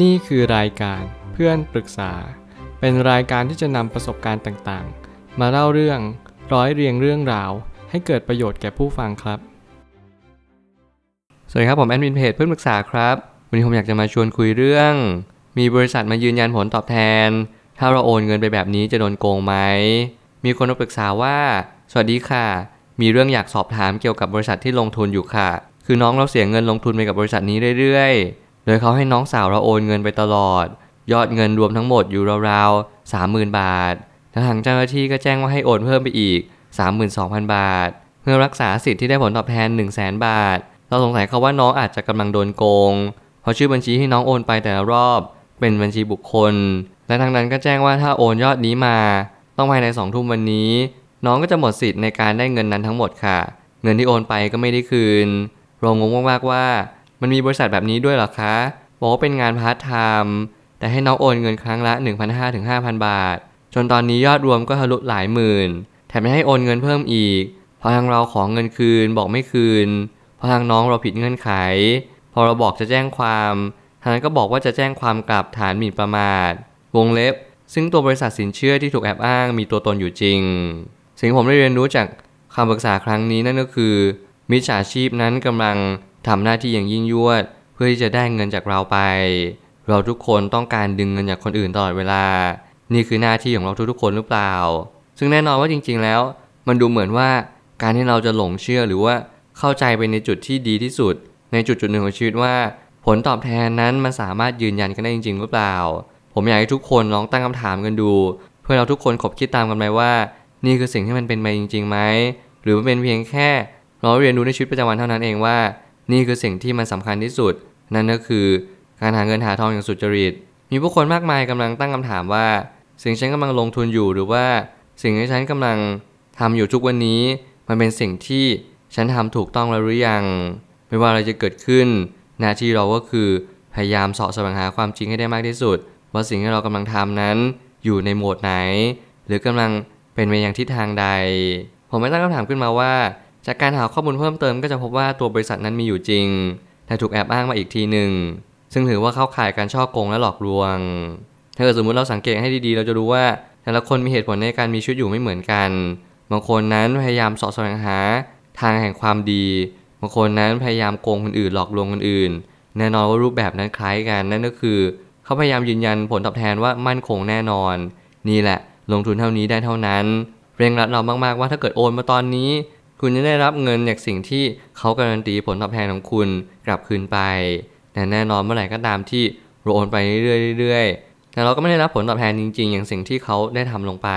นี่คือรายการเพื่อนปรึกษา เป็นรายการที่จะนำประสบการณ์ต่างๆ มาเล่าเรื่องร้อยเรียงเรื่องราว ให้เกิดประโยชน์แก่ผู้ฟังครับ สวัสดีครับผมแอดมินเพจเพื่อนปรึกษาครับ วันนี้ผมอยากจะมาชวนคุยเรื่อง มีบริษัทมายืนยันผลตอบแทน ถ้าเราโอนเงินไปแบบนี้จะโดนโกงไหม มีคนมาปรึกษาว่า สวัสดีค่ะ มีเรื่องอยากสอบถามเกี่ยวกับบริษัทที่ลงทุนอยู่ค่ะ คือน้องเราเสียเงินลงทุนไปกับบริษัทนี้เรื่อยๆ โดยเขาให้น้องสาวเราโอนเงินไปตลอด ยอดเงินรวมทั้งหมดอยู่ราวๆ30,000บาททางเจ้าหน้าที่ก็แจ้งว่าให้โอนเพิ่มไปอีก 32,000 บาท เพื่อรักษาสิทธิ์ที่ได้ผลตอบแทน 1 0 0 0 0 0บาท เราสงสัยเขาว่าน้องอาจจะกำลังโดนโกง เพราะชื่อบัญชีที่น้องโอนไปแต่ละรอบเป็นบัญชีบุคคล และทางนั้นก็แจ้งว่าถ้าโอนยอดนี้มา ต้องภายใน2ทุ่มวันนี้ น้องก็จะหมดสิทธิ์ในการได้เงินนั้นทั้งหมดค่ะ เงินที่โอนไปก็ไม่ได้คืนเรางงมากๆว่า มันมีบริษัทแบบนี้ด้วยเหรอคะ บอกว่าเป็นงานพาร์ทไทม์แต่ให้น้องโอนเงินครั้งละ 1,500ถึง5,000 บาท จนตอนนี้ยอดรวมก็ทะลุหลายหมื่น แถมยังให้โอนเงินเพิ่มอีก พอทางเราขอเงินคืนบอกไม่คืน เพราะทางน้องเราผิดเงื่อนไข พอเราบอกจะแจ้งความทางนั้นก็บอกว่าจะแจ้งความกลับฐานหมิ่นประมาท วงเล็บ ซึ่งตัวบริษัทสินเชื่อที่ถูกแอบอ้างมีตัวตนอยู่จริง สิ่งผมได้เรียนรู้จากคำปรึกษาครั้งนี้นั่นก็คือ มิจฉาชีพนั้นกำลัง ทำหน้าที่อย่างยิ่งยวด เพื่อที่จะได้เงินจากเราไป เราทุกคนต้องการดึงเงินจากคนอื่นตลอดเวลา นี่คือหน้าที่ของเราทุกๆคนหรือเปล่า ซึ่งแน่นอนว่าจริง ๆ แล้ว มันดูเหมือนว่าการที่เราจะหลงเชื่อหรือว่าเข้าใจไปในจุดที่ดีที่สุด ในจุดจุดหนึ่งของชีวิตว่า ผลตอบแทนนั้นมันสามารถยืนยันกันได้จริง ๆ หรือเปล่า ผมอยากให้ทุกคนลองตั้งคำถามกันดู เพื่อเราทุกคนขบคิดตามกันไปว่า นี่คือสิ่งที่มันเป็นไปจริงๆไหมหรือมันเป็นเพียงแค่ เราเรียนรู้ในชีวิตประจำวันเท่านั้นเองว่า นี่คือสิ่งที่มันสำคัญที่สุด นั่นก็คือการหาเงินหาทองอย่างสุจริต มีผู้คนมากมายกำลังตั้งคำถามว่า สิ่งฉันกำลังลงทุนอยู่หรือว่าสิ่งที่ฉันกำลังทำอยู่ทุกวันนี้ มันเป็นสิ่งที่ฉันทำถูกต้องแล้วหรือยัง ไม่ว่าอะไรจะเกิดขึ้น หน้าที่เราก็คือพยายามสาะแสวงหาความจริงให้ได้มากที่สุด ว่าสิ่งที่เรากำลังทำนั้นอยู่ในโหมดไหน หรือกำลังเป็นไปอย่างทิศทางใด ผมไม่ตั้งคำถามขึ้นมาว่า จากการหาข้อมูลเพิ่มเติมก็จะพบว่าตัวบริษัทนั้นมีอยู่จริง แต่ถูกแอบอ้างมาอีกทีหนึ่ง ซึ่งถือว่าเข้าข่ายการช่อโกงและหลอกลวง ถ้าเกิดสมมติเราสังเกตให้ดีๆ เราจะรู้ว่าแต่ละคนมีเหตุผลในการมีชีวิตอยู่ไม่เหมือนกัน บางคนนั้นพยายามสาะแสวงหาทางแห่งความดี บางคนนั้นพยายามโกงคนอื่นหลอกลวงคนอื่น แน่นอนว่ารูปแบบนั้นคล้ายกัน นั่นก็คือ เขาพยายามยืนยันผลตอบแทนว่ามั่นคงแน่นอน นี่แหละ ลงทุนเท่านี้ได้เท่านั้น เร่งรัดเรามากๆว่าถ้าเกิดโอนมาตอนนี้ คุณจะได้รับเงินจากสิ่งที่เขาการันตีผลตอบแทนของคุณกลับคืนไปแต่แน่นอนเมื่อไหร่ก็ตามที่เราโอนไปเรื่อยๆแต่เราก็ไม่ได้รับผลตอบแทนจริง ๆ อย่างสิ่งที่เขาได้ทำลงไป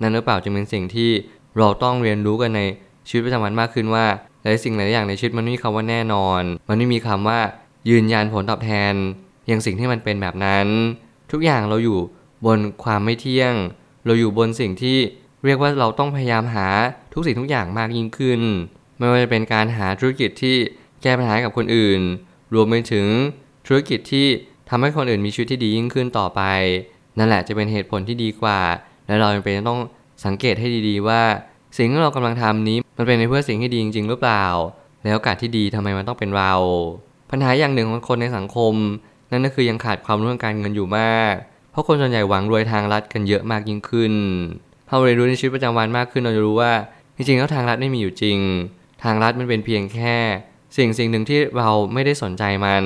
นั่นหรือเปล่าจึงเป็นสิ่งที่เราต้องเรียนรู้กันในชีวิตประจำวันมากขึ้นว่าหลายสิ่งหลายอย่างในชีวิตมันไม่มีคำว่าแน่นอน มันไม่มีคำว่ายืนยันผลตอบแทน อย่างสิ่งที่มันเป็นแบบนั้น ทุกอย่างเราอยู่บนความไม่เที่ยง เราอยู่บนสิ่งที่เรียกว่าเราต้องพยายามหา ทุกสิ่งทุกอย่างมากยิ่งขึ้น ไม่ว่าจะเป็นการหาธุรกิจที่แก้ปัญหากับคนอื่น รวมไปถึงธุรกิจที่ทำให้คนอื่นมีชีวิตที่ดียิ่งขึ้นต่อไป นั่นแหละจะเป็นเหตุผลที่ดีกว่า และเราจำเป็นต้องสังเกตให้ดีๆ ว่าสิ่งที่เรากำลังทำนี้มันเป็นในเพื่อสิ่งที่ดีจริง ๆ หรือเปล่า แล้วโอกาสที่ดีทำไมมันต้องเป็นเรา ปัญหาอย่างหนึ่งของคนในสังคม นั่นก็คือยังขาดความรู้เรื่องการเงินอยู่มาก เพราะคนส่วนใหญ่หวังรวยทางลัดกันเยอะมากยิ่งขึ้นเราเรียนรู้ในชีวิตประจำวันมากขึ้นเราจะรู้ว่า จริงๆแล้วทางลัดไม่มีอยู่จริง ทางลัดมันเป็นเพียงแค่ สิ่งสิ่งหนึ่งที่เราไม่ได้สนใจมัน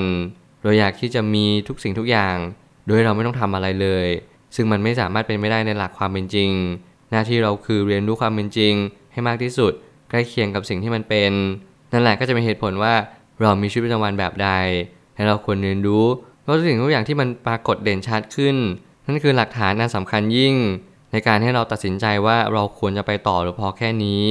เราอยากที่จะมีทุกสิ่งทุกอย่าง โดยเราไม่ต้องทำอะไรเลย ซึ่งมันไม่สามารถเป็นไม่ได้ในหลักความเป็นจริง หน้าที่เราคือเรียนรู้ความเป็นจริง ให้มากที่สุด ใกล้เคียงกับสิ่งที่มันเป็น นั่นแหละก็จะเป็นเหตุผลว่าเรามีชีวิตประจำวันแบบใดและเราควรเรียนรู้เพราะสิ่งทุกอย่างที่มันปรากฏเด่นชัดขึ้น นั่นคือหลักฐานอันสำคัญยิ่ง ในการให้เราตัดสินใจว่าเราควรจะไปต่อหรือพอแค่นี้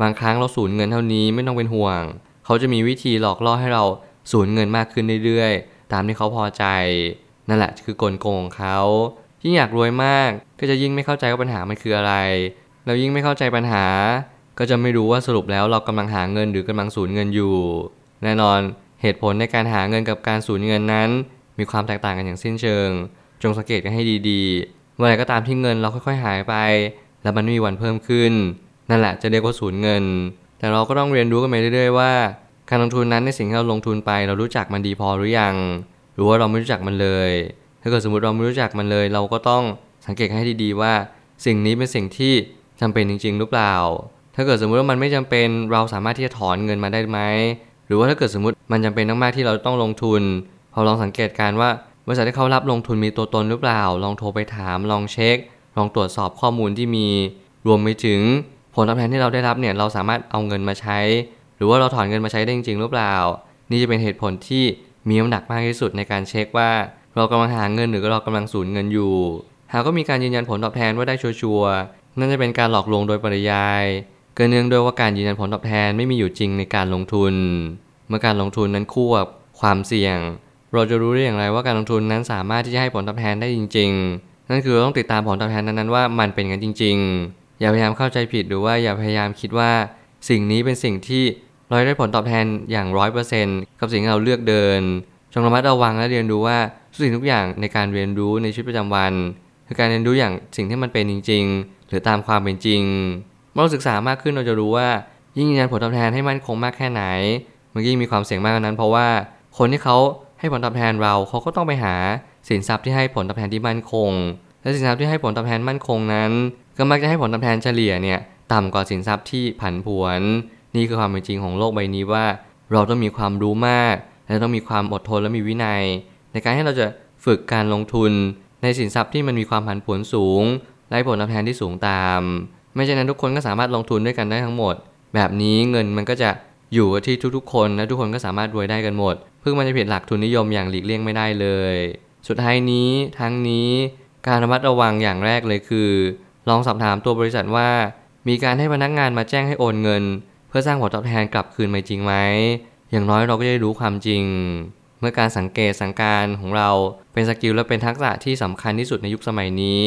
บางครั้งเราสูญเงินเท่านี้ไม่ต้องเป็นห่วง เขาจะมีวิธีหลอกล่อให้เราสูญเงินมากขึ้นเรื่อยๆ ตามที่เขาพอใจ นั่นแหละคือกลโกงของเขายิ่งอยากรวยมากก็จะยิ่งไม่เข้าใจว่าปัญหามันคืออะไรเรายิ่งไม่เข้าใจปัญหา ก็จะไม่รู้ว่าสรุปแล้วเรากำลังหาเงินหรือกำลังสูญเงินอยู่ แน่นอนเหตุผลในการหาเงินกับการสูญเงินนั้น มีความแตกต่างกันอย่างสิ้นเชิง จงสังเกตกันให้ดีๆ เมื่อไหร่ก็ตามที่เงินเราค่อยๆหายไป แล้วมันไม่มีวันเพิ่มขึ้น นั่นแหละจะเรียกว่าสูญเงิน แต่เราก็ต้องเรียนรู้กันไปเรื่อยๆว่า การลงทุนนั้นในสิ่งที่เราลงทุนไป เรารู้จักมันดีพอหรือยัง หรือว่าเราไม่รู้จักมันเลย ถ้าเกิดสมมติเราไม่รู้จักมันเลย เราก็ต้องสังเกตให้ดีๆว่า สิ่งนี้เป็นสิ่งที่จำเป็นจริง ๆ หรือเปล่า ถ้าเกิดสมมุติว่ามันไม่จำเป็นเราสามารถที่จะถอนเงินมาได้ไหม หรือว่าถ้าเกิดสมมติมันจำเป็นมากๆที่เราต้องลงทุน พอลองสังเกตการว่า บริษัทที่เขารับลงทุนมีตัวตนหรือเปล่า ลองโทรไปถาม ลองเช็ค ลองตรวจสอบข้อมูลที่มี รวมไปถึงผลตอบแทนที่เราได้รับเนี่ย เราสามารถเอาเงินมาใช้ หรือว่าเราถอนเงินมาใช้ได้จริงหรือเปล่า นี่จะเป็นเหตุผลที่มีน้ำหนักมากที่สุดในการเช็คว่า เรากำลังหาเงินหรือเรากำลังสูญเงินอยู่ หากก็มีการยืนยันผลตอบแทนว่าได้ชัวร์ๆนั่นจะเป็นการหลอกลวงโดยปริยาย เกินเนื่องด้วยว่าการยืนยันผลตอบแทนไม่มีอยู่จริงในการลงทุน เมื่อการลงทุนนั้นคู่กับความเสี่ยง เราจะรู้ได้อย่างไรว่าการลงทุนนั้นสามารถที่จะให้ผลตอบแทนได้จริง ๆ นั่นคือต้องติดตามผลตอบแทนนั้นๆว่ามันเป็นกันจริง ๆ อย่าพยายามเข้าใจผิดหรือว่าอย่าพยายามคิดว่า สิ่งนี้เป็นสิ่งที่เราได้ผลตอบแทนอย่างร้อยเปอร์เซ็นต์กับสิ่งที่เราเลือกเดิน จงระมัดระวังและเรียนรู้ว่าทุกสิ่งทุกอย่างในการเรียนรู้ในชีวิตประจำวัน คือการเรียนรู้อย่างสิ่งที่มันเป็นจริง ๆ หรือตามความเป็นจริง เมื่อเราศึกษามากขึ้นเราจะรู้ว่า ยิ่งยืนยันผลตอบแทนให้มั่นคงมากแค่ไหน มันยิ่งมีความเสี่ยงมากกว่านั้น เพราะว่าคนที่เขา ให้ผลตอบแทนเราเขาก็ต้องไปหาสินทรัพย์ที่ให้ผลตอบแทนที่มั่นคง และสินทรัพย์ที่ให้ผลตอบแทนมั่นคงนั้น ก็มักจะให้ผลตอบแทนเฉลี่ยเนี่ยต่ำกว่าสินทรัพย์ที่ผันผวน นี่คือความเป็นจริงของโลกใบนี้ว่า เราต้องมีความรู้มาก และต้องมีความอดทนและมีวินัย ในการให้เราจะฝึกการลงทุน ในสินทรัพย์ที่มันมีความผันผวนสูงและผลตอบแทนที่สูงตาม ไม่เช่นนั้นทุกคนก็สามารถลงทุนด้วยกันได้ทั้งหมด แบบนี้เงินมันก็จะอยู่ที่ทุกๆ คนและทุกคนก็สามารถรวยได้กันหมด เพื่อมันจะผิดหลักทุนนิยมอย่างหลีกเลี่ยงไม่ได้เลย สุดท้ายนี้ทั้งนี้การระมัดระวังอย่างแรกเลยคือ ลองสอบถามตัวบริษัทว่า มีการให้พนักงานมาแจ้งให้โอนเงิน เพื่อสร้างผลตอบแทนกลับคืนมจริงไหมอย่างน้อยเราก็จะได้รู้ความจริง เมื่อการสังเกตสังการของเราเป็นสกิลและเป็นทักษะที่สำคัญที่สุดในยุคสมัยนี้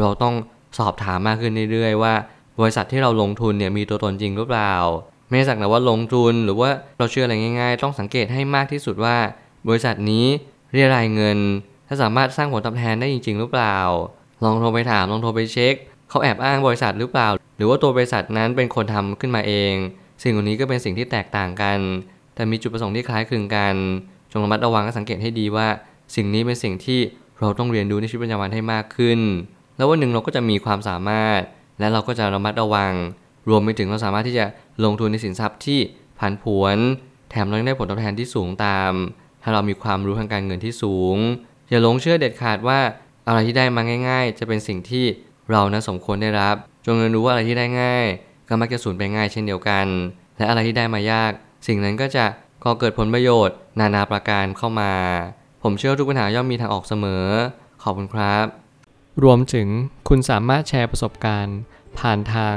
เราต้องสอบถามมากขึ้นเรื่อยๆว่า บริษัทที่เราลงทุนเนี่ยมีตัวตนจริงหรือเปล่า ไม่ใช่สักแต่ว่าลงทุนหรือว่าเราเชื่ออะไรง่าย ๆ ต้องสังเกตให้มากที่สุดว่า บริษัทนี้เรียรายเงิน ถ้าสามารถสร้างผลตอบแทนได้จริง ๆ หรือเปล่า ลองโทรไปถามลองโทรไปเช็คเขาแอบอ้างบริษัทหรือเปล่า หรือว่าตัวบริษัทนั้นเป็นคนทำขึ้นมาเอง สิ่งเหล่านี้ก็เป็นสิ่งที่แตกต่างกัน แต่มีจุดประสงค์ที่คล้ายคลึงกัน จงระมัดระวังและสังเกตให้ดีว่า สิ่งนี้เป็นสิ่งที่เราต้องเรียนรู้ในชีวิตประจำวันให้มากขึ้น แล้ววันหนึ่งเราก็จะมีความสามารถ และเราก็จะระมัดระวัง รวมไปถึงเราสามารถที่จะลงทุนในสินทรัพย์ที่ผันผวน แถมเรายังได้ผลตอบแทนที่สูงตาม ถ้าเรามีความรู้ทางการเงินที่สูง อย่าหลงเชื่อเด็ดขาดว่าอะไรที่ได้มาง่าย ๆ จะเป็นสิ่งที่เรานะสมควรได้รับ จงเรียนรู้ว่าอะไรที่ได้ง่าย ก็มักจะสูญไปง่ายเช่นเดียวกัน และอะไรที่ได้มายาก สิ่งนั้นก็จะก่อเกิดผลประโยชน์ นานาประการเข้ามา ผมเชื่อทุกปัญหาย่อมมีทางออกเสมอ ขอบคุณครับ รวมถึงคุณสามารถแชร์ประสบการณ์ ผ่านทาง